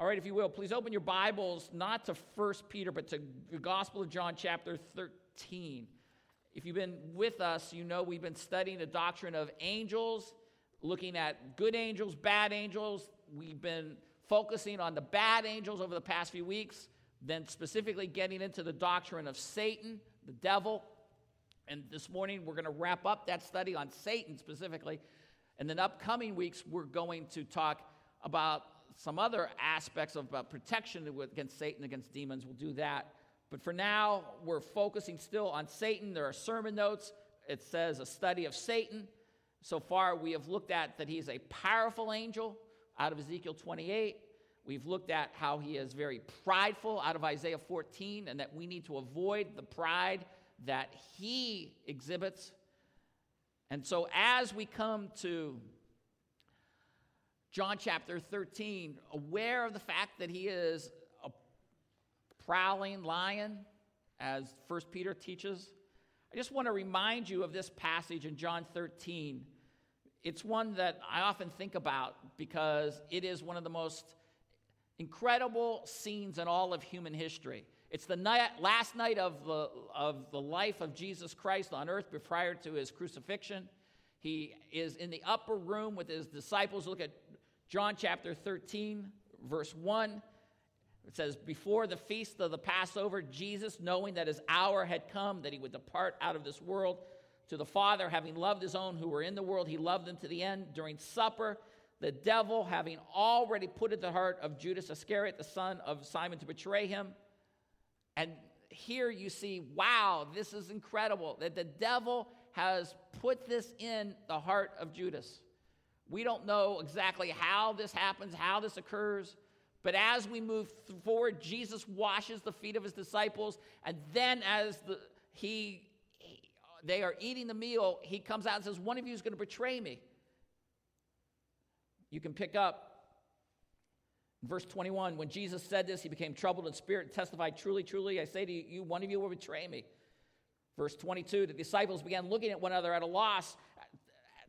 All right, if you will, please open your Bibles not to 1 Peter, but to the Gospel of John, chapter 13. If you've been with us, you know we've been studying the doctrine of angels, looking at good angels, bad angels. We've been focusing on the bad angels over the past few weeks, then specifically getting into the doctrine of Satan, the devil. And this morning we're going to wrap up that study on Satan specifically. And then upcoming weeks we're going to talk about some other aspects of uh, protection against Satan, against demons. We'll do that. But for now, we're focusing still on Satan. There are sermon notes. It says a study of Satan. So far, we have looked at that he's a powerful angel out of Ezekiel 28. We've looked at how he is very prideful out of Isaiah 14 and that we need to avoid the pride that he exhibits. And so, as we come to John chapter 13, aware of the fact that he is a prowling lion, as 1 Peter teaches. I just want to remind you of this passage in John 13. It's one that I often think about because it is one of the most incredible scenes in all of human history. It's the night, last night of the, of the life of Jesus Christ on earth prior to his crucifixion. He is in the upper room with his disciples. Look at John chapter 13, verse 1. It says, Before the feast of the Passover, Jesus, knowing that his hour had come, that he would depart out of this world to the Father, having loved his own who were in the world, he loved them to the end. During supper, the devil, having already put it the heart of Judas Iscariot, the son of Simon, to betray him. And here you see, wow, this is incredible that the devil has put this in the heart of Judas. We don't know exactly how this happens, how this occurs, but as we move forward, Jesus washes the feet of his disciples, and then as the, he, he they are eating the meal, he comes out and says, One of you is going to betray me. You can pick up verse 21 when Jesus said this, he became troubled in spirit and testified, Truly, truly, I say to you, one of you will betray me. Verse 22 the disciples began looking at one another at a loss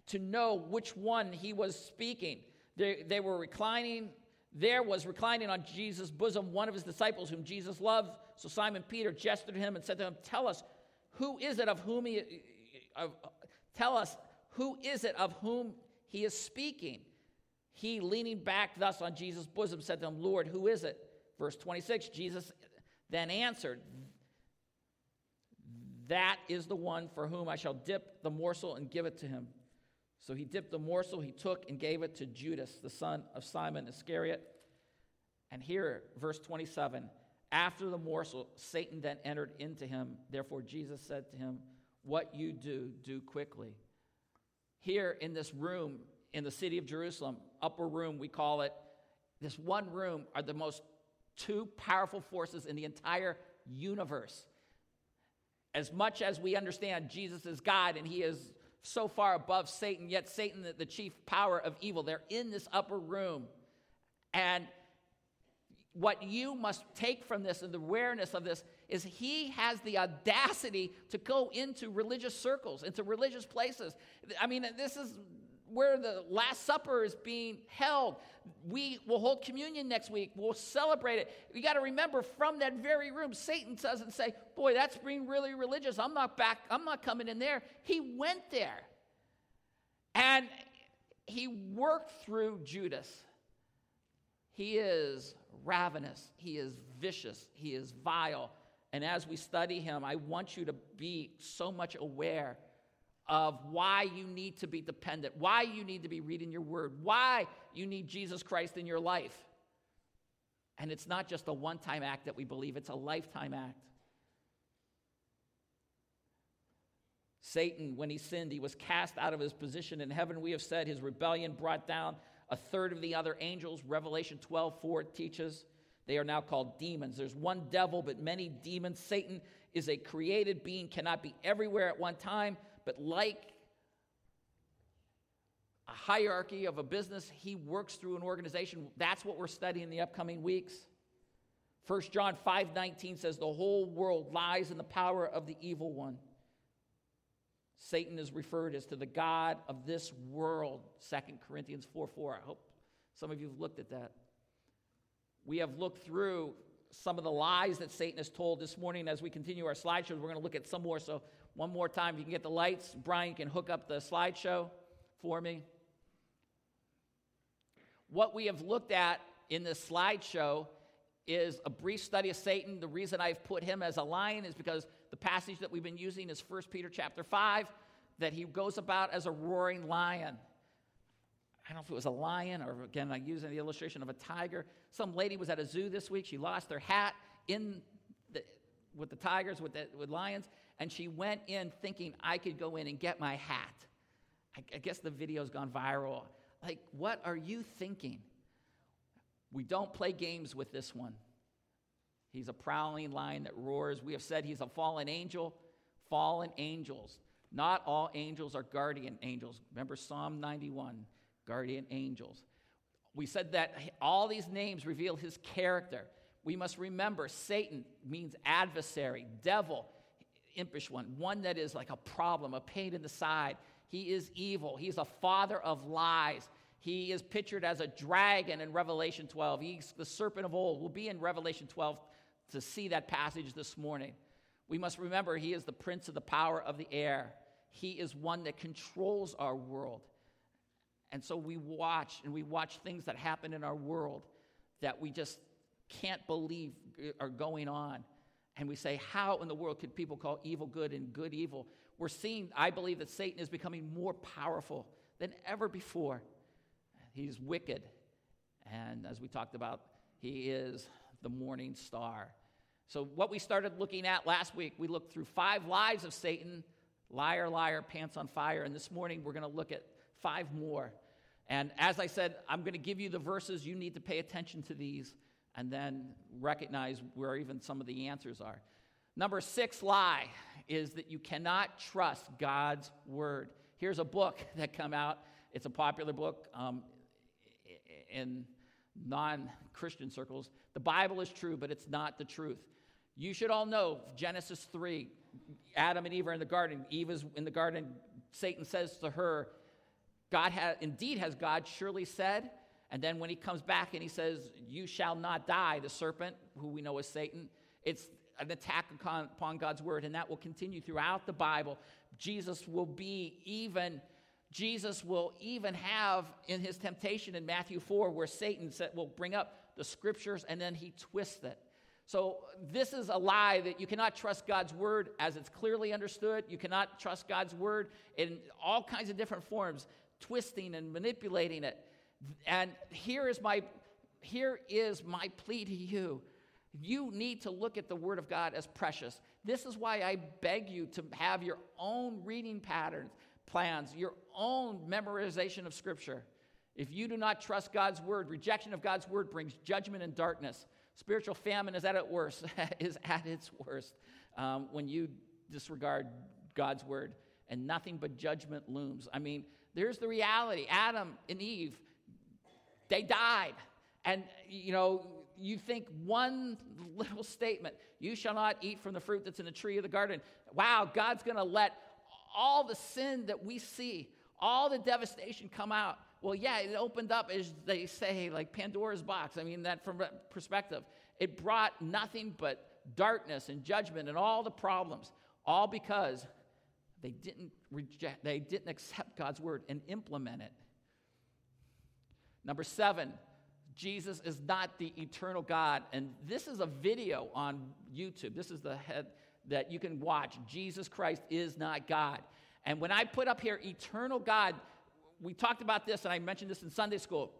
to know which one he was speaking. They, they were reclining. There was reclining on Jesus' bosom one of his disciples whom Jesus loved. So Simon Peter gestured to him and said to him, Tell us, who is it of whom he, tell us, who is it of whom he is speaking? He, leaning back thus on Jesus' bosom, said to him, Lord, who is it? Verse 26 Jesus then answered, That is the one for whom I shall dip the morsel and give it to him. So he dipped the morsel he took and gave it to Judas, the son of Simon Iscariot. And here, verse 27 after the morsel, Satan then entered into him. Therefore, Jesus said to him, What you do, do quickly. Here in this room in the city of Jerusalem, upper room, we call it, this one room are the most two powerful forces in the entire universe. As much as we understand Jesus is God and he is so far above Satan, yet Satan, the, the chief power of evil, they're in this upper room. And what you must take from this and the awareness of this is he has the audacity to go into religious circles, into religious places. I mean, this is where the Last Supper is being held. We will hold communion next week. We'll celebrate it. You got to remember from that very room, Satan doesn't say, Boy, that's being really religious. I'm not back. I'm not coming in there. He went there. And he worked through Judas. He is ravenous. He is vicious. He is vile. And as we study him, I want you to be so much aware of why you need to be dependent, why you need to be reading your word, why you need Jesus Christ in your life. And it's not just a one time act that we believe, it's a lifetime act. Satan, when he sinned, he was cast out of his position in heaven. We have said his rebellion brought down a third of the other angels. Revelation 12 4 teaches they are now called demons. There's one devil, but many demons. Satan is a created being, cannot be everywhere at one time. But like a hierarchy of a business, he works through an organization. That's what we're studying in the upcoming weeks. 1 John 5:19 says the whole world lies in the power of the evil one. Satan is referred as to the God of this world, 2 Corinthians 4 4. I hope some of you have looked at that. We have looked through some of the lies that Satan has told this morning as we continue our slideshows. We're going to look at some more. So, one more time, if you can get the lights, Brian can hook up the slideshow for me. What we have looked at in this slideshow is a brief study of Satan. The reason I've put him as a lion is because the passage that we've been using is 1 Peter chapter 5, that he goes about as a roaring lion. I don't know if it was a lion or again, I use the illustration of a tiger. Some lady was at a zoo this week. She lost her hat in the, with the tigers, with, the, with lions, and she went in thinking I could go in and get my hat. I, I guess the video's gone viral. Like, what are you thinking? We don't play games with this one. He's a prowling lion that roars. We have said he's a fallen angel. Fallen angels. Not all angels are guardian angels. Remember Psalm 91 guardian angels. We said that all these names reveal his character. We must remember Satan means adversary, devil, impish one, one that is like a problem, a pain in the side. He is evil. He's a father of lies. He is pictured as a dragon in Revelation 12. He's the serpent of old. We'll be in Revelation 12 to see that passage this morning. We must remember he is the prince of the power of the air. He is one that controls our world. And so we watch and we watch things that happen in our world that we just can't believe uh, are going on. And we say, How in the world could people call evil good and good evil? We're seeing, I believe, that Satan is becoming more powerful than ever before. He's wicked. And as we talked about, he is the morning star. So, what we started looking at last week, we looked through five lives of Satan liar, liar, pants on fire. And this morning, we're going to look at five more. And as I said, I'm going to give you the verses. You need to pay attention to these and then recognize where even some of the answers are. Number six lie is that you cannot trust God's word. Here's a book that come out. It's a popular book. Um, in non Christian circles. The Bible is true, but it's not the truth. You should all know Genesis 3, Adam and Eve are in the garden. Eve is in the garden. Satan says to her, God has, indeed has God surely said. And then when he comes back and he says, You shall not die, the serpent, who we know as Satan, it's an attack upon God's word, and that will continue throughout the Bible. Jesus will be even Jesus will even have in his temptation in Matthew 4, where Satan said, will bring up the scriptures and then he twists it. So, this is a lie that you cannot trust God's word as it's clearly understood. You cannot trust God's word in all kinds of different forms, twisting and manipulating it. And here is my, here is my plea to you. You need to look at the Word of God as precious. This is why I beg you to have your own reading patterns plans, your own memorization of Scripture. If you do not trust God's word, rejection of God's word brings judgment and darkness. Spiritual famine is at its worst. is at its worst um, when you disregard God's word, and nothing but judgment looms. I mean, there's the reality. Adam and Eve, they died, and you know, you think one little statement, "You shall not eat from the fruit that's in the tree of the garden." Wow, God's going to let all the sin that we see, all the devastation come out. Well, yeah, it opened up, as they say, like Pandora's box. I mean, that from that perspective, it brought nothing but darkness and judgment and all the problems, all because they didn't reject, they didn't accept God's word and implement it. Number seven, Jesus is not the eternal God. And this is a video on YouTube. This is the head, that you can watch. Jesus Christ is not God. And when I put up here eternal God, we talked about this, and I mentioned this in Sunday school.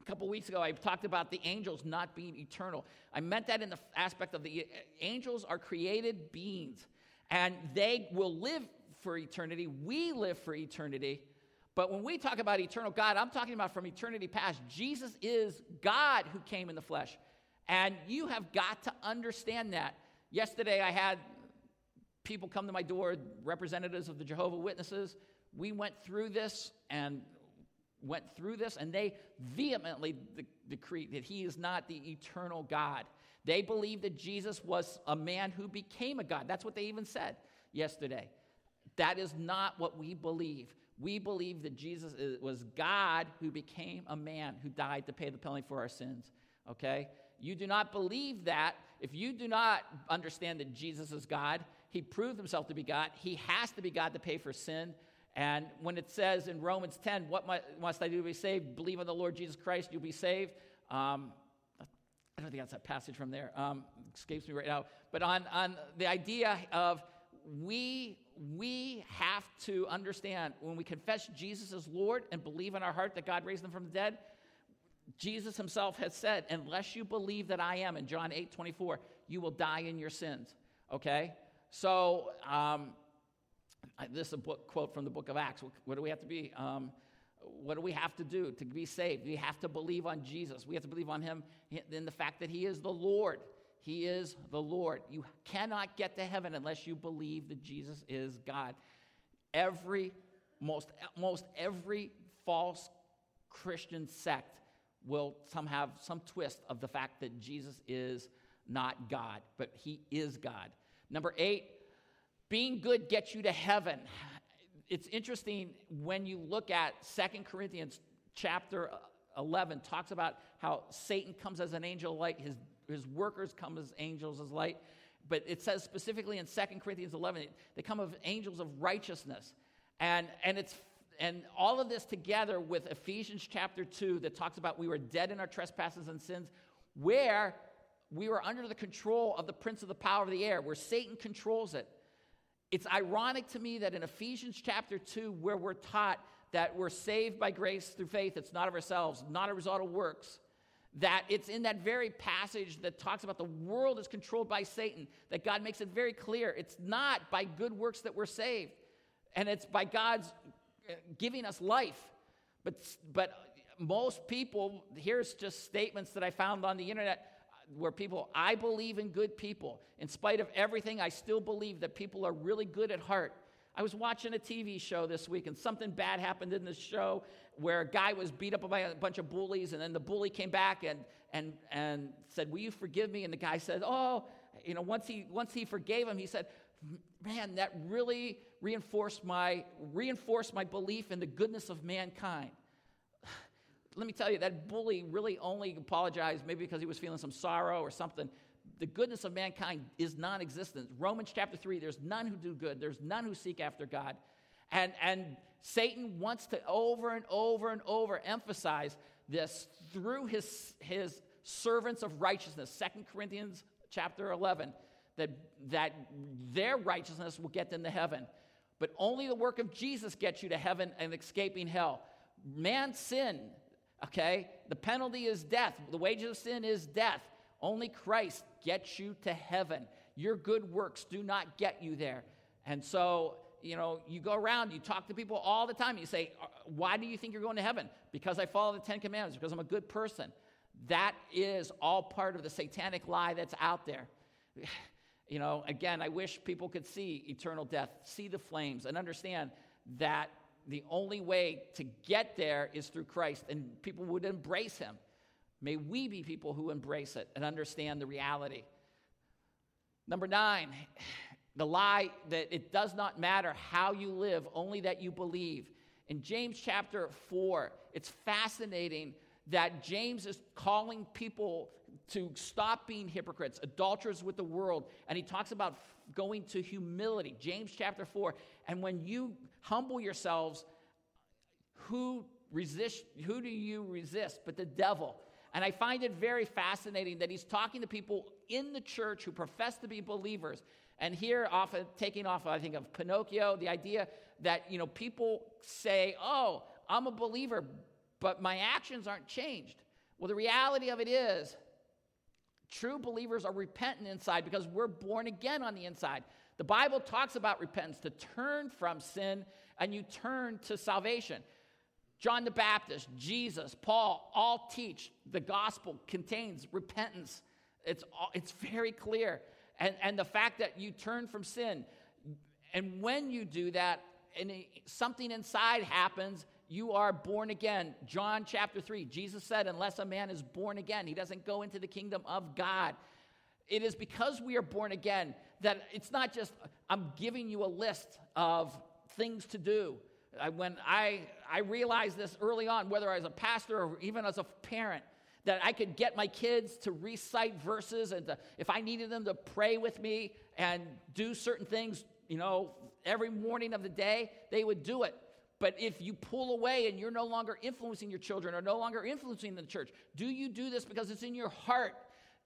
A couple weeks ago, I talked about the angels not being eternal. I meant that in the aspect of the angels are created beings, and they will live for eternity. We live for eternity. But when we talk about eternal God, I'm talking about from eternity past. Jesus is God who came in the flesh. And you have got to understand that. Yesterday, I had people come to my door, representatives of the Jehovah Witnesses. We went through this and went through this, and they vehemently de- decreed that he is not the eternal God. They believe that Jesus was a man who became a God. That's what they even said yesterday. That is not what we believe. We believe that Jesus was God who became a man who died to pay the penalty for our sins. Okay? you do not believe that, if you do not understand that Jesus is God, he proved himself to be God, he has to be God to pay for sin. And when it says in Romans 10, what must I do to be saved? Believe on the Lord Jesus Christ, you'll be saved. Um, I don't think that's a passage from there. Um, escapes me right now. But on, on the idea of we, we have to understand when we confess Jesus as Lord and believe in our heart that God raised him from the dead, Jesus himself has said, unless you believe that I am, in John 8 24, you will die in your sins. Okay? So, um, this is a book, quote from the book of Acts. What, what do we have to be? Um, what do we have to do to be saved? We have to believe on Jesus. We have to believe on him in the fact that he is the Lord. He is the Lord. You cannot get to heaven unless you believe that Jesus is God. Every, most, most every false Christian sect will some have some twist of the fact that Jesus is not God, but he is God. Number eight, being good gets you to heaven. It's interesting when you look at Second Corinthians chapter 11, talks about how Satan comes as an angel of light, his, his workers come as angels as light. But it says specifically in Second Corinthians 11, they come of angels of righteousness. And, and it's and all of this together with Ephesians chapter 2 that talks about we were dead in our trespasses and sins, where we were under the control of the prince of the power of the air, where Satan controls it. It's ironic to me that in Ephesians chapter 2, where we're taught that we're saved by grace through faith, it's not of ourselves, not a result of works, that it's in that very passage that talks about the world is controlled by Satan, that God makes it very clear it's not by good works that we're saved, and it's by God's uh, giving us life. But, but most people, here's just statements that I found on the internet uh, where people, I believe in good people. In spite of everything, I still believe that people are really good at heart. I was watching a TV show this week, and something bad happened in the show where a guy was beat up by a bunch of bullies, and then the bully came back and, and, and said, Will you forgive me? And the guy said, Oh, you know, once he, once he forgave him, he said, Man, that really reinforced my, reinforced my belief in the goodness of mankind. Let me tell you, that bully really only apologized maybe because he was feeling some sorrow or something. The goodness of mankind is non existent. Romans chapter 3 there's none who do good, there's none who seek after God. And, and Satan wants to over and over and over emphasize this through his, his servants of righteousness. Second Corinthians chapter 11, that, that their righteousness will get them to heaven. But only the work of Jesus gets you to heaven and escaping hell. Man's sin, okay? The penalty is death. The wages of sin is death. Only Christ gets you to heaven. Your good works do not get you there. And so, you know, you go around, you talk to people all the time. You say, uh, Why do you think you're going to heaven? Because I follow the Ten Commandments, because I'm a good person. That is all part of the satanic lie that's out there. You know, again, I wish people could see eternal death, see the flames, and understand that the only way to get there is through Christ, and people would embrace him. May we be people who embrace it and understand the reality. Number nine, the lie that it does not matter how you live, only that you believe. In James chapter 4, it's fascinating that James is calling people to stop being hypocrites, adulterers with the world. And he talks about going to humility, James chapter 4. And when you humble yourselves, who resist who do you resist but the devil? And I find it very fascinating that he's talking to people in the church who profess to be believers. And here, off of, taking off, I think, of Pinocchio, the idea that you know people say, "Oh, I'm a believer, but my actions aren't changed." Well, the reality of it is, True believers are repentant inside because we're born again on the inside. The Bible talks about repentance to turn from sin and you turn to salvation. John the Baptist, Jesus, Paul all teach the gospel contains repentance. It's, it's very clear. And, and the fact that you turn from sin, and when you do that, and something inside happens, you are born again. John chapter 3, Jesus said, Unless a man is born again, he doesn't go into the kingdom of God. It is because we are born again that it's not just, I'm giving you a list of things to do. When I, I realized this early on, whether as a pastor or even as a parent, that I could get my kids to recite verses and to, if I needed them to pray with me and do certain things, you know, every morning of the day, they would do it. But if you pull away and you're no longer influencing your children or no longer influencing the church, do you do this because it's in your heart?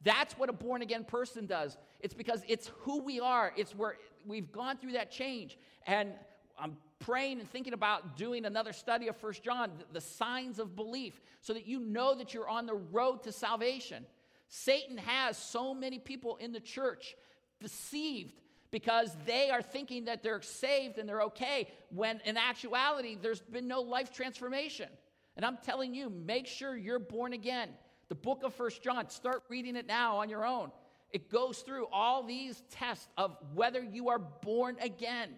That's what a born again person does. It's because it's who we are. It's where we've gone through that change. And I'm praying and thinking about doing another study of First John, the signs of belief, so that you know that you're on the road to salvation. Satan has so many people in the church deceived because they are thinking that they're saved and they're okay, when in actuality, there's been no life transformation. And I'm telling you, make sure you're born again. The book of First John, start reading it now on your own. It goes through all these tests of whether you are born again.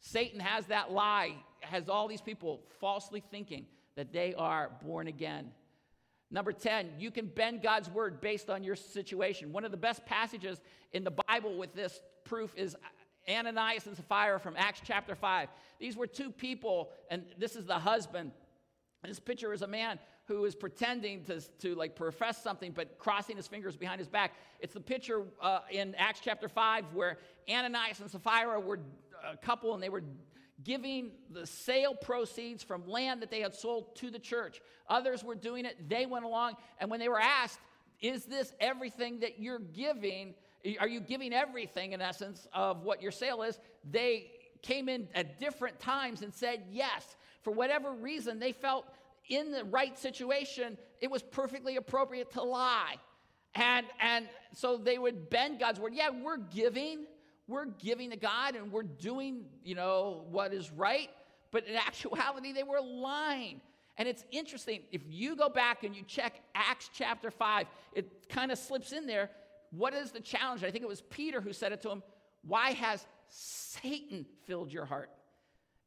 Satan has that lie, has all these people falsely thinking that they are born again. Number 10, you can bend God's word based on your situation. One of the best passages in the Bible with this proof is Ananias and Sapphira from Acts chapter 5. These were two people, and this is the husband. This picture is a man who is pretending to, to like profess something but crossing his fingers behind his back. It's the picture uh, in Acts chapter 5 where Ananias and Sapphira were a couple and they were giving the sale proceeds from land that they had sold to the church. Others were doing it. They went along, and when they were asked, Is this everything that you're giving? Are you giving everything, in essence, of what your sale is? They came in at different times and said yes. For whatever reason, they felt in the right situation, it was perfectly appropriate to lie. And, and so they would bend God's word. Yeah, we're giving we're giving to God and we're doing, you know, what is right. But in actuality, they were lying. And it's interesting, if you go back and you check Acts chapter 5, it kind of slips in there. What is the challenge? I think it was Peter who said it to him. Why has Satan filled your heart?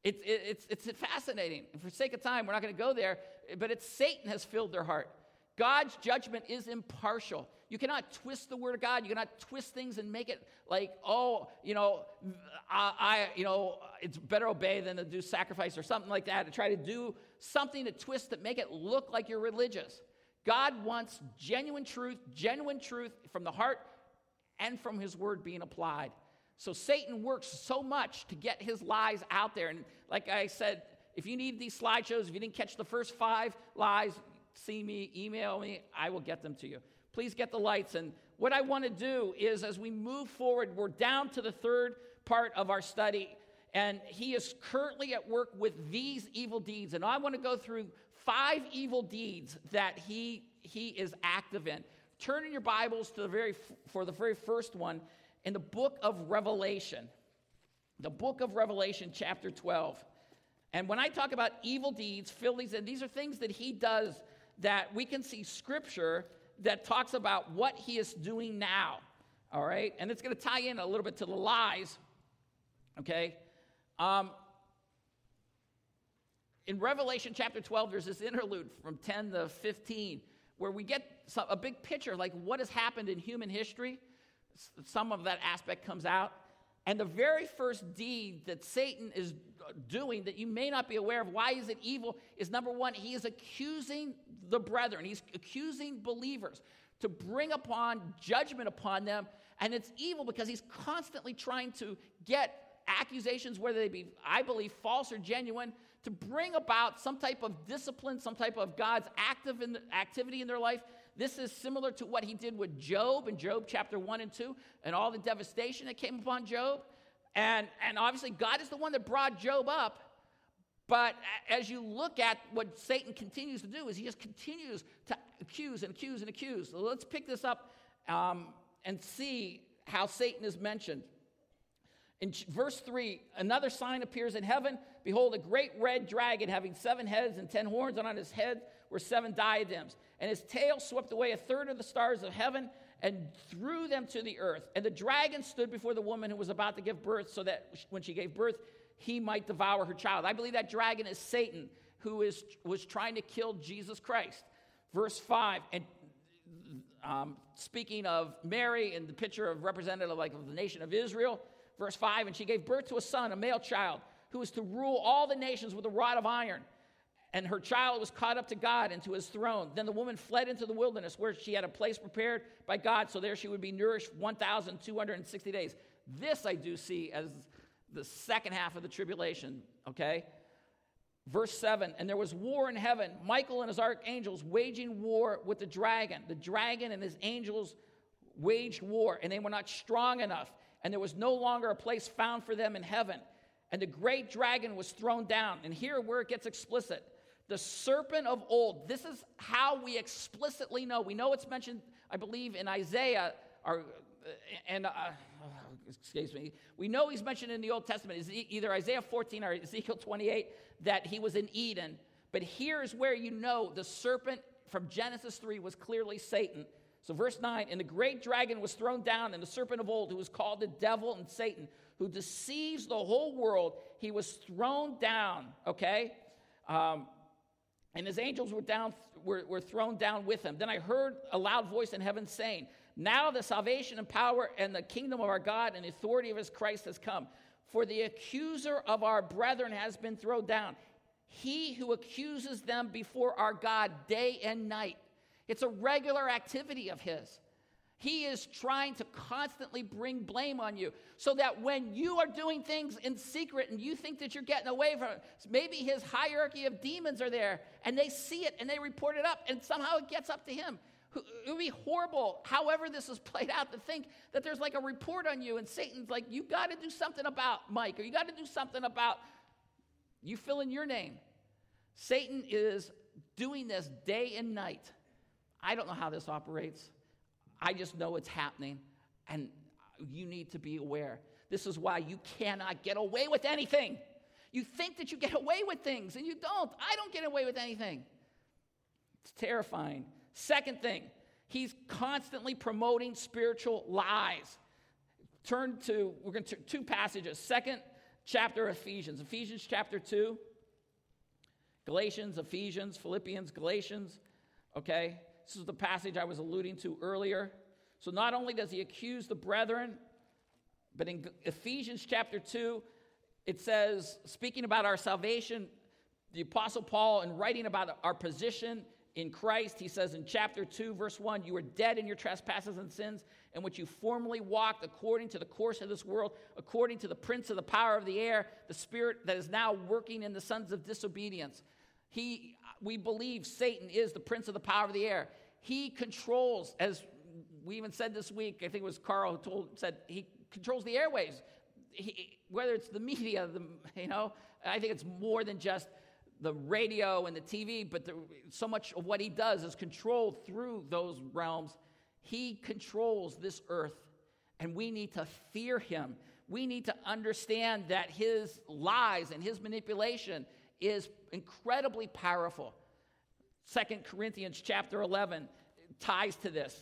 It's, it's, it's fascinating. For sake of time, we're not going to go there, but it's Satan has filled their heart. God's judgment is impartial. You cannot twist the word of God. You cannot twist things and make it like, oh, you know, I, I, you know, it's better obey than to do sacrifice or something like that. To try to do something to twist it, make it look like you're religious. God wants genuine truth, genuine truth from the heart and from His word being applied. So Satan works so much to get his lies out there. And like I said, if you need these slideshows, if you didn't catch the first five lies, see me, email me, I will get them to you. Please get the lights. And what I want to do is, as we move forward, we're down to the third part of our study, and he is currently at work with these evil deeds. And I want to go through five evil deeds that he, he is active in. Turn in your Bibles to the very, for the very first one in the book of Revelation. The book of Revelation, chapter 12. And when I talk about evil deeds, filthies, and these are things that he does that we can see scripture that talks about what he is doing now. All right? And it's going to tie in a little bit to the lies. Okay? Um, in Revelation chapter 12, there's this interlude from 10 to 15 where we get a big picture like what has happened in human history. Some of that aspect comes out. And the very first deed that Satan is doing that you may not be aware of, why is it evil, is number one, he is accusing the brethren, he's accusing believers to bring upon judgment upon them. And it's evil because he's constantly trying to get accusations, whether they be, I believe, false or genuine, to bring about some type of discipline, some type of God's active in the, activity in their life. This is similar to what he did with Job in Job chapter 1 and 2 and all the devastation that came upon Job. And, and obviously, God is the one that brought Job up. But as you look at what Satan continues to do, is he just continues to accuse and accuse and accuse. So let's pick this up um, and see how Satan is mentioned. In verse 3, another sign appears in heaven. Behold, a great red dragon having seven heads and ten horns, and on his head were seven diadems. And his tail swept away a third of the stars of heaven and threw them to the earth. And the dragon stood before the woman who was about to give birth, so that when she gave birth, he might devour her child. I believe that dragon is Satan, who is, was trying to kill Jesus Christ. Verse 5, and um, speaking of Mary and the picture of representative like of the nation of Israel, verse 5, and she gave birth to a son, a male child, who is to rule all the nations with a rod of iron. And her child was caught up to God and to his throne. Then the woman fled into the wilderness where she had a place prepared by God, so there she would be nourished 1,260 days. This I do see as the second half of the tribulation, okay? Verse 7 And there was war in heaven, Michael and his archangels waging war with the dragon. The dragon and his angels waged war, and they were not strong enough, and there was no longer a place found for them in heaven. And the great dragon was thrown down. And here, where it gets explicit, the serpent of old. This is how we explicitly know. We know it's mentioned, I believe, in Isaiah, or, and uh, excuse me. We know he's mentioned in the Old Testament, is either Isaiah 14 or Ezekiel 28, that he was in Eden. But here's where you know the serpent from Genesis 3 was clearly Satan. So, verse 9, and the great dragon was thrown down, and the serpent of old, who was called the devil and Satan, who deceives the whole world, he was thrown down, okay? Um, and his angels were, down, were, were thrown down with him. Then I heard a loud voice in heaven saying, Now the salvation and power and the kingdom of our God and the authority of his Christ has come. For the accuser of our brethren has been thrown down. He who accuses them before our God day and night. It's a regular activity of his. He is trying to constantly bring blame on you so that when you are doing things in secret and you think that you're getting away from it, maybe his hierarchy of demons are there and they see it and they report it up and somehow it gets up to him. It would be horrible, however, this is played out, to think that there's like a report on you and Satan's like, you got to do something about Mike or you got to do something about you fill in your name. Satan is doing this day and night. I don't know how this operates. I just know it's happening, and you need to be aware. This is why you cannot get away with anything. You think that you get away with things, and you don't. I don't get away with anything. It's terrifying. Second thing, he's constantly promoting spiritual lies. Turn to, we're going to two passages. Second chapter of Ephesians, Ephesians chapter 2, Galatians, Ephesians, Philippians, Galatians, okay? This is the passage I was alluding to earlier. So not only does he accuse the brethren, but in Ephesians chapter 2, it says, speaking about our salvation, the Apostle Paul, in writing about our position in Christ, he says in chapter 2, verse 1, You were dead in your trespasses and sins, in which you formerly walked according to the course of this world, according to the prince of the power of the air, the spirit that is now working in the sons of disobedience. He, we believe Satan is the prince of the power of the air. He controls, as we even said this week, I think it was Carl who told, said he controls the airways. He, whether it's the media, the, you know, I think it's more than just the radio and the TV, but the, so much of what he does is controlled through those realms. He controls this earth, and we need to fear him. We need to understand that his lies and his manipulation is incredibly powerful. Second Corinthians chapter 11 ties to this.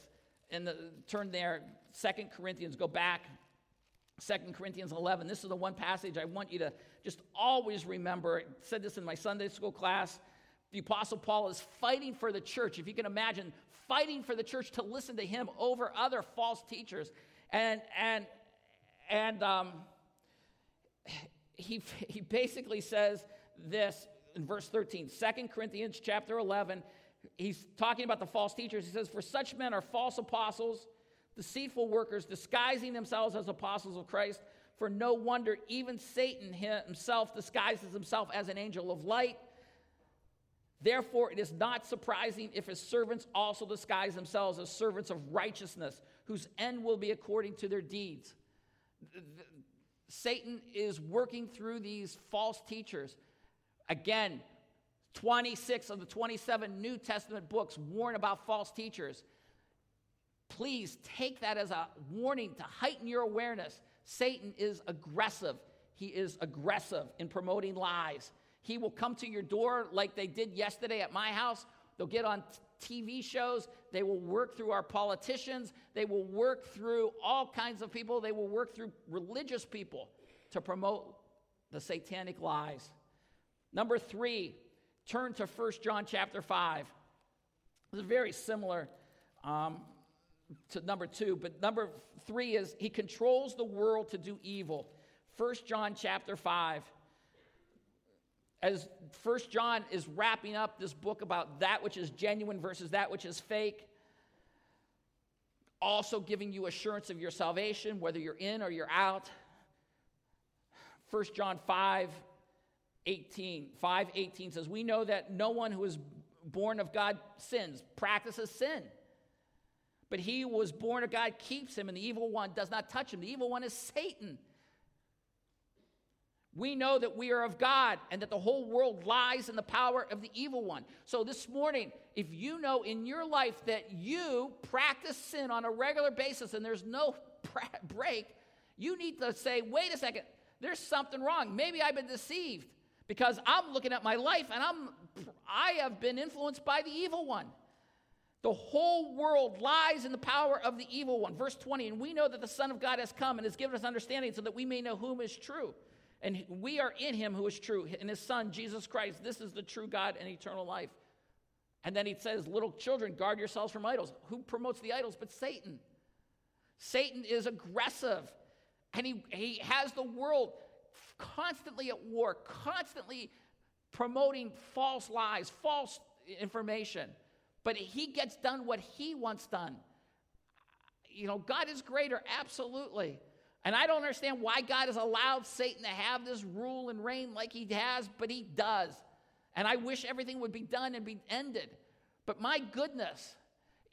And the, turn there, Second Corinthians, go back. Second Corinthians 11. This is the one passage I want you to just always remember. I said this in my Sunday school class. The Apostle Paul is fighting for the church. If you can imagine, fighting for the church to listen to him over other false teachers. And, and, and um, he, he basically says this in verse 13, 2 Corinthians chapter 11. He's talking about the false teachers. He says, For such men are false apostles, deceitful workers, disguising themselves as apostles of Christ. For no wonder even Satan himself disguises himself as an angel of light. Therefore, it is not surprising if his servants also disguise themselves as servants of righteousness, whose end will be according to their deeds. Satan is working through these false teachers Again, 26 of the 27 New Testament books warn about false teachers. Please take that as a warning to heighten your awareness. Satan is aggressive. He is aggressive in promoting lies. He will come to your door like they did yesterday at my house. They'll get on TV shows. They will work through our politicians. They will work through all kinds of people. They will work through religious people to promote the satanic lies. Number three, turn to 1 John chapter 5. It's very similar um, to number two, but number three is he controls the world to do evil. 1 John chapter 5. as First John is wrapping up this book about that which is genuine versus that which is fake, also giving you assurance of your salvation, whether you're in or you're out. 1 John 5 18, 5 18 says, We know that no one who is born of God sins, practices sin. But he who was born of God keeps him, and the evil one does not touch him. The evil one is Satan. We know that we are of God and that the whole world lies in the power of the evil one. So, this morning, if you know in your life that you practice sin on a regular basis and there's no break, you need to say, wait a second, there's something wrong. Maybe I've been deceived because I'm looking at my life and I'm, I have been influenced by the evil one. The whole world lies in the power of the evil one. Verse 20, and we know that the Son of God has come and has given us understanding so that we may know whom is true. And we are in him who is true, in his Son, Jesus Christ. This is the true God and eternal life. And then he says, Little children, guard yourselves from idols. Who promotes the idols but Satan? Satan is aggressive, and he, he has the world constantly at war, constantly promoting false lies, false information. But he gets done what he wants done. You know, God is greater, absolutely. And I don't understand why God has allowed Satan to have this rule and reign like he has, but he does. And I wish everything would be done and be ended. But my goodness,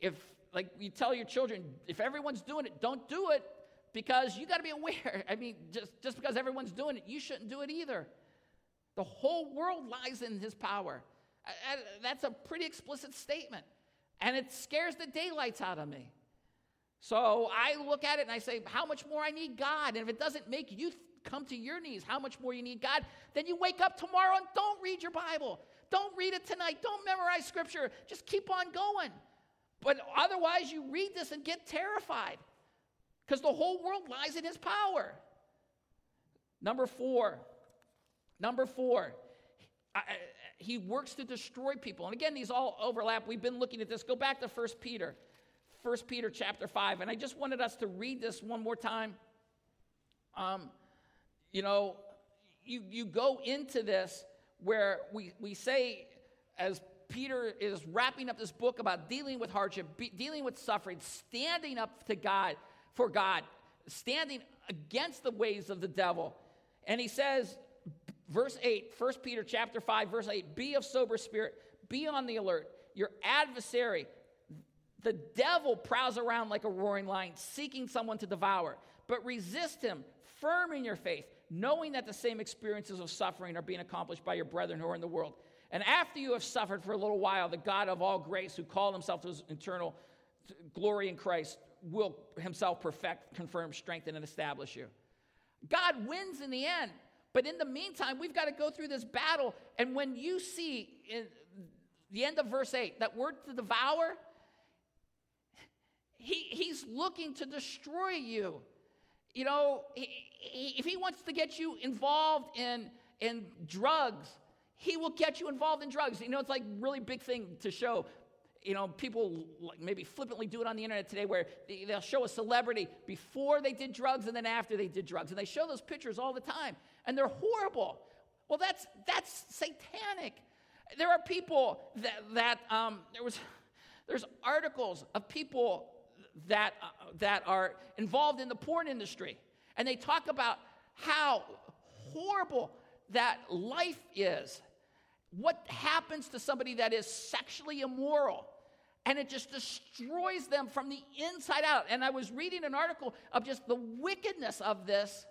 if, like you tell your children, if everyone's doing it, don't do it because you got to be aware. I mean, just, just because everyone's doing it, you shouldn't do it either. The whole world lies in his power. That's a pretty explicit statement. And it scares the daylights out of me. So I look at it and I say, how much more I need God? And if it doesn't make you come to your knees, how much more you need God, then you wake up tomorrow and don't read your Bible. Don't read it tonight. Don't memorize scripture. Just keep on going. But otherwise, you read this and get terrified because the whole world lies in his power. Number four, number four, I, he works to destroy people. And again, these all overlap. We've been looking at this. Go back to 1 Peter. 1 Peter chapter 5. And I just wanted us to read this one more time. Um, you know, you, you go into this where we, we say, as Peter is wrapping up this book about dealing with hardship, be, dealing with suffering, standing up to God, for God, standing against the ways of the devil. And he says, verse 8, 1 Peter chapter 5, verse 8, be of sober spirit, be on the alert. Your adversary, the devil prowls around like a roaring lion, seeking someone to devour. But resist him, firm in your faith, knowing that the same experiences of suffering are being accomplished by your brethren who are in the world. And after you have suffered for a little while, the God of all grace, who called himself to his eternal glory in Christ, will himself perfect, confirm, strengthen, and establish you. God wins in the end. But in the meantime, we've got to go through this battle. And when you see in the end of verse 8 that word to devour, he, he's looking to destroy you. You know, he, he, if he wants to get you involved in, in drugs, he will get you involved in drugs. You know, it's like really big thing to show. You know, people like maybe flippantly do it on the internet today where they, they'll show a celebrity before they did drugs and then after they did drugs. And they show those pictures all the time. And they're horrible. Well, that's, that's satanic. There are people that, that um, there was, there's articles of people that, uh, that are involved in the porn industry. And they talk about how horrible that life is. What happens to somebody that is sexually immoral? And it just destroys them from the inside out. And I was reading an article of just the wickedness of this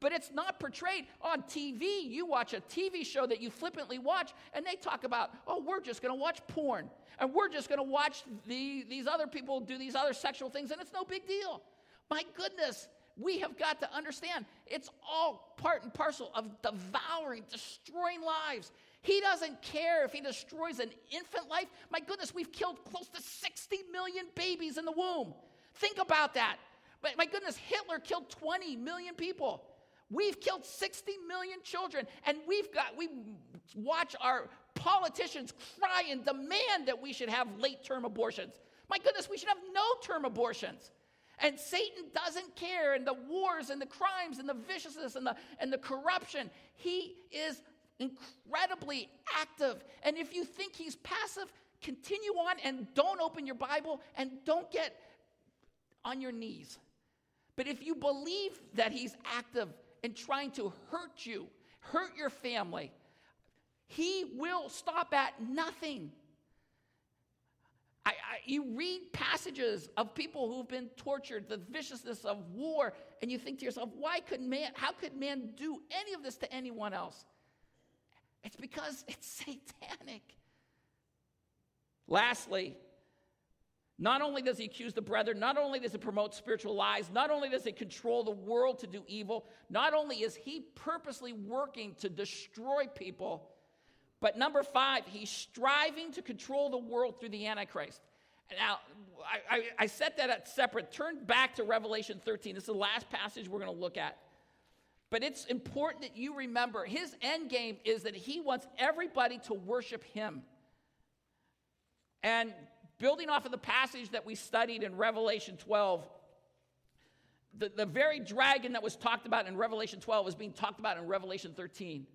but it's not portrayed on TV. You watch a TV show that you flippantly watch, and they talk about, oh, we're just going to watch porn, and we're just going to watch the, these other people do these other sexual things, and it's no big deal. My goodness, we have got to understand it's all part and parcel of devouring, destroying lives. He doesn't care if he destroys an infant life. My goodness, we've killed close to 60 million babies in the womb. Think about that. But my goodness, Hitler killed 20 million people. We've killed 60 million children, and we've got, we watch our politicians cry and demand that we should have late term abortions. My goodness, we should have no term abortions. And Satan doesn't care, and the wars and the crimes and the viciousness and the, and the corruption, he is incredibly active. And if you think he's passive, continue on and don't open your Bible and don't get on your knees. But if you believe that he's active and trying to hurt you, hurt your family, he will stop at nothing. I, I, you read passages of people who've been tortured, the viciousness of war, and you think to yourself, why could man, how could man do any of this to anyone else? It's because it's satanic. Lastly, not only does he accuse the brethren, not only does he promote spiritual lies, not only does he control the world to do evil, not only is he purposely working to destroy people, but number five, he's striving to control the world through the Antichrist. Now, I, I, I set that at separate. Turn back to Revelation 13. This is the last passage we're going to look at. But it's important that you remember his end game is that he wants everybody to worship him. And building off of the passage that we studied in Revelation 12, the, the very dragon that was talked about in Revelation 12 is being talked about in Revelation 13.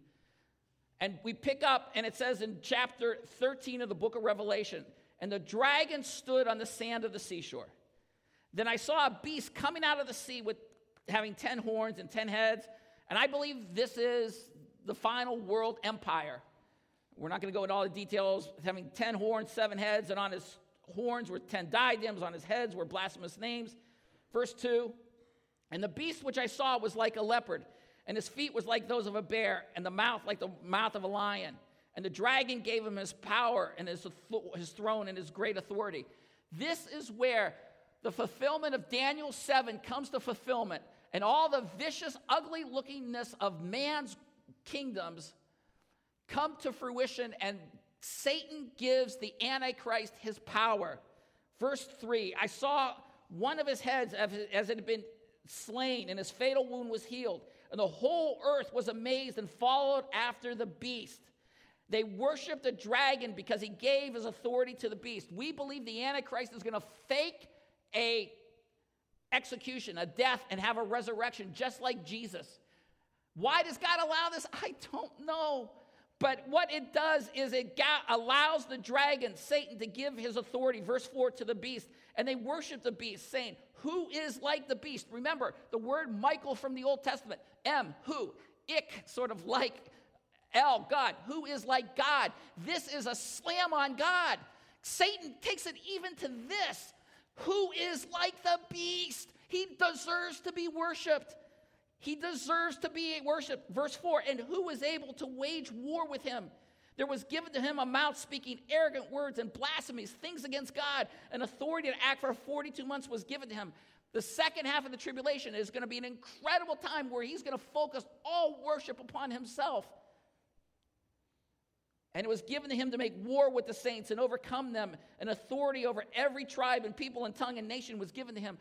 And we pick up, and it says in chapter 13 of the book of Revelation, and the dragon stood on the sand of the seashore. Then I saw a beast coming out of the sea with having 10 horns and 10 heads. And I believe this is the final world empire. We're not going to go into all the details. Having 10 horns, seven heads, and on his horns were 10 diadems, on his heads were blasphemous names. Verse 2 And the beast which I saw was like a leopard, and his feet was like those of a bear, and the mouth like the mouth of a lion. And the dragon gave him his power and his, his throne and his great authority. This is where the fulfillment of Daniel 7 comes to fulfillment, and all the vicious, ugly lookingness of man's kingdoms come to fruition, and Satan gives the Antichrist his power. Verse 3 I saw one of his heads as it had been slain, and his fatal wound was healed. And the whole earth was amazed and followed after the beast. They worshiped the dragon because he gave his authority to the beast. We believe the Antichrist is going to fake a execution, a death, and have a resurrection just like Jesus. Why does God allow this? I don't know. But what it does is it allows the dragon, Satan, to give his authority, verse 4, to the beast. And they worship the beast, saying, Who is like the beast? Remember, the word Michael from the Old Testament, M, who, ik, sort of like L, God, who is like God. This is a slam on God. Satan takes it even to this who is like the beast. He deserves to be worshiped. He deserves to be worshiped. Verse 4 And who was able to wage war with him? There was given to him a mouth speaking arrogant words and blasphemies, things against God. An authority to act for 42 months was given to him. The second half of the tribulation is going to be an incredible time where he's going to focus all worship upon himself. And it was given to him to make war with the saints and overcome them. An authority over every tribe and people and tongue and nation was given to him.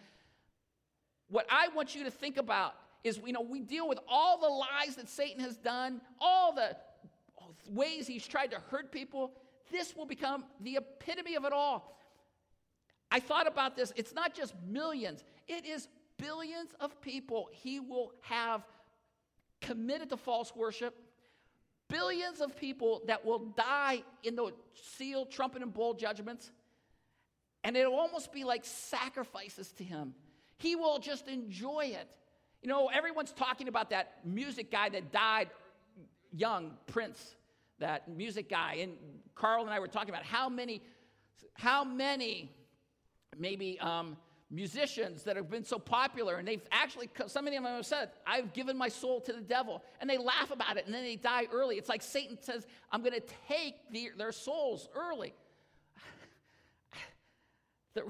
What I want you to think about is, you know, we deal with all the lies that Satan has done, all the ways he's tried to hurt people. This will become the epitome of it all. I thought about this. It's not just millions, it is billions of people he will have committed to false worship, billions of people that will die in the seal, trumpet, and bowl judgments. And it'll almost be like sacrifices to him. He will just enjoy it. You know, everyone's talking about that music guy that died young, Prince, that music guy. And Carl and I were talking about how many, how many, maybe um, musicians that have been so popular, and they've actually, some of them have said, I've given my soul to the devil. And they laugh about it, and then they die early. It's like Satan says, I'm going to take the, their souls early. the,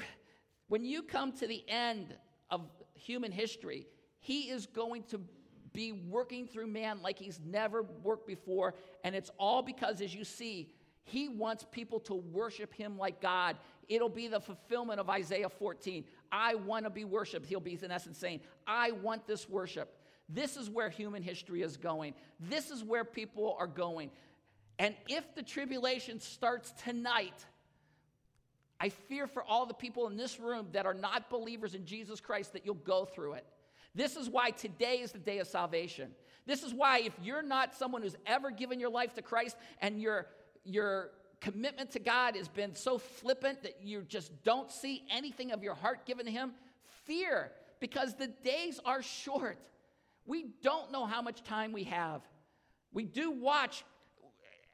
when you come to the end of human history, he is going to be working through man like he's never worked before. And it's all because, as you see, he wants people to worship him like God. It'll be the fulfillment of Isaiah 14. I want to be worshiped. He'll be, in essence, saying, I want this worship. This is where human history is going. This is where people are going. And if the tribulation starts tonight, I fear for all the people in this room that are not believers in Jesus Christ that you'll go through it This is why today is the day of salvation. This is why, if you're not someone who's ever given your life to Christ and your, your commitment to God has been so flippant that you just don't see anything of your heart given to Him, fear because the days are short. We don't know how much time we have. We do watch,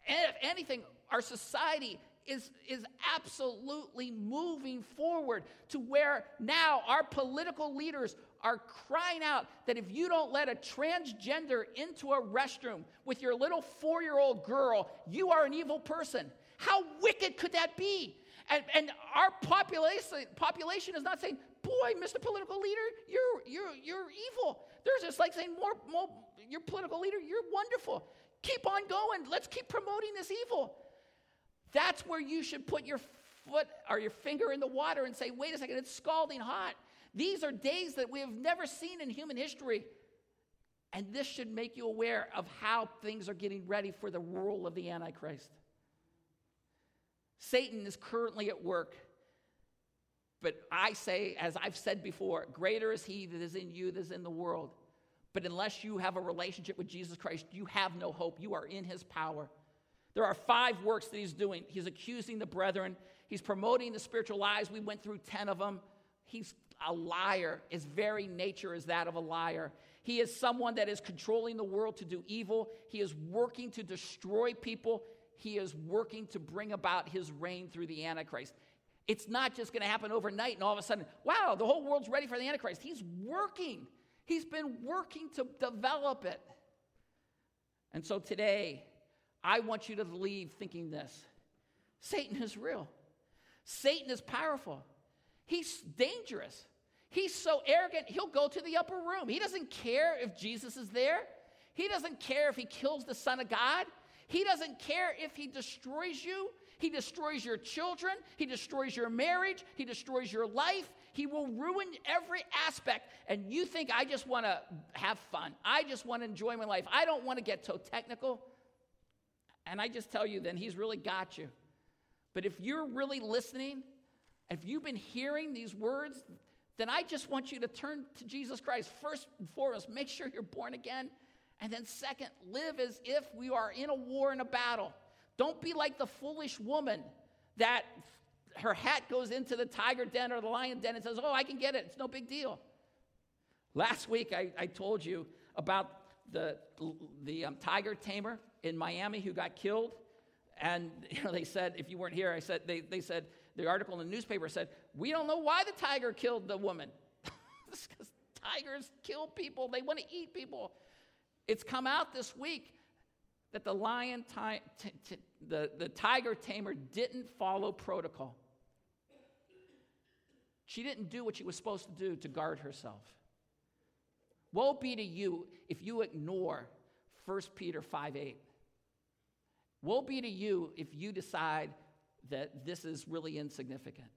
if anything, our society is, is absolutely moving forward to where now our political leaders are crying out that if you don't let a transgender into a restroom with your little four year old girl, you are an evil person. How wicked could that be? And, and our population, population is not saying, boy, Mr. Political Leader, you're, you're, you're evil. They're just like saying, more, more, your political leader, you're wonderful. Keep on going. Let's keep promoting this evil. That's where you should put your foot or your finger in the water and say, wait a second, it's scalding hot. These are days that we have never seen in human history. And this should make you aware of how things are getting ready for the rule of the Antichrist. Satan is currently at work. But I say, as I've said before, greater is he that is in you that is in the world. But unless you have a relationship with Jesus Christ, you have no hope. You are in his power. There are five works that he's doing. He's accusing the brethren, he's promoting the spiritual lies. We went through 10 of them. He's a liar. His very nature is that of a liar. He is someone that is controlling the world to do evil. He is working to destroy people. He is working to bring about his reign through the Antichrist. It's not just going to happen overnight and all of a sudden, wow, the whole world's ready for the Antichrist. He's working. He's been working to develop it. And so today, I want you to leave thinking this Satan is real, Satan is powerful. He's dangerous. He's so arrogant, he'll go to the upper room. He doesn't care if Jesus is there. He doesn't care if he kills the Son of God. He doesn't care if he destroys you. He destroys your children. He destroys your marriage. He destroys your life. He will ruin every aspect. And you think, I just want to have fun. I just want to enjoy my life. I don't want to get so technical. And I just tell you, then he's really got you. But if you're really listening, if you've been hearing these words, then I just want you to turn to Jesus Christ. First and foremost, make sure you're born again. And then, second, live as if we are in a war and a battle. Don't be like the foolish woman that her hat goes into the tiger den or the lion den and says, Oh, I can get it. It's no big deal. Last week, I, I told you about the, the um, tiger tamer in Miami who got killed. And you know, they said, if you weren't here, I said, they, they said, the article in the newspaper said, We don't know why the tiger killed the woman. because tigers kill people, they want to eat people. It's come out this week that the lion, ti- t- t- the, the tiger tamer didn't follow protocol. She didn't do what she was supposed to do to guard herself. Woe be to you if you ignore 1 Peter 5 8. Woe be to you if you decide that this is really insignificant.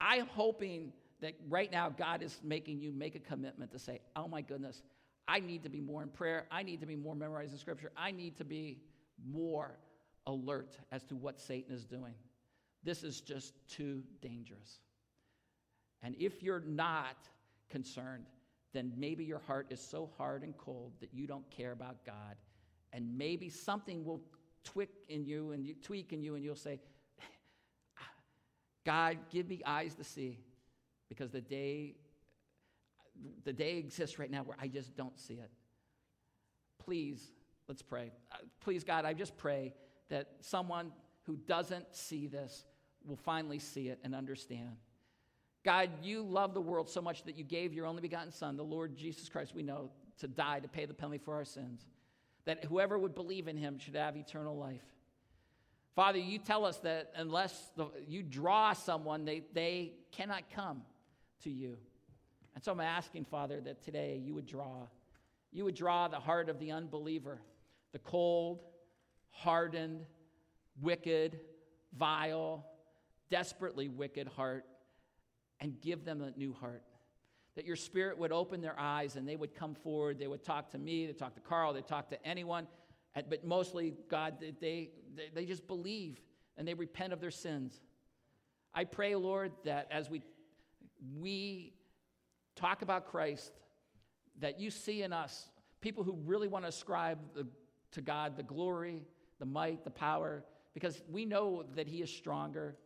I'm hoping that right now God is making you make a commitment to say, oh my goodness, I need to be more in prayer. I need to be more memorizing scripture. I need to be more alert as to what Satan is doing. This is just too dangerous. And if you're not concerned, then maybe your heart is so hard and cold that you don't care about God. And maybe something will tweak in you and you tweak in you and you'll say, God, give me eyes to see because the day the day exists right now where I just don't see it. Please, let's pray. Uh, please, God, I just pray that someone who doesn't see this will finally see it and understand. God, you love the world so much that you gave your only begotten Son, the Lord Jesus Christ, we know, to die to pay the penalty for our sins that whoever would believe in him should have eternal life. Father, you tell us that unless the, you draw someone, they, they cannot come to you. And so I'm asking, Father, that today you would draw. You would draw the heart of the unbeliever, the cold, hardened, wicked, vile, desperately wicked heart, and give them a new heart that your spirit would open their eyes and they would come forward. They would talk to me, they talk to Carl, they talk to anyone. But mostly, God, they, they, they just believe and they repent of their sins. I pray, Lord, that as we, we talk about Christ, that you see in us people who really want to ascribe the, to God the glory, the might, the power, because we know that He is stronger.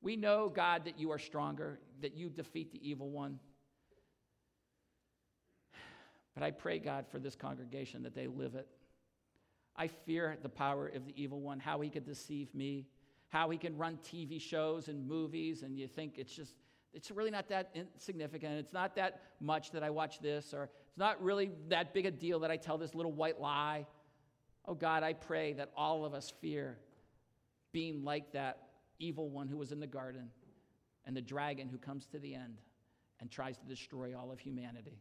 We know, God, that you are stronger, that you defeat the evil one. But I pray, God, for this congregation that they live it. I fear the power of the evil one, how he could deceive me, how he can run TV shows and movies, and you think it's just, it's really not that insignificant. It's not that much that I watch this, or it's not really that big a deal that I tell this little white lie. Oh God, I pray that all of us fear being like that evil one who was in the garden and the dragon who comes to the end and tries to destroy all of humanity.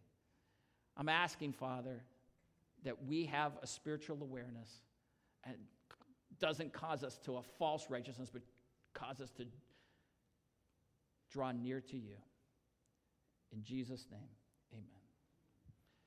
I'm asking, Father, that we have a spiritual awareness and doesn't cause us to a false righteousness, but cause us to draw near to you. In Jesus' name.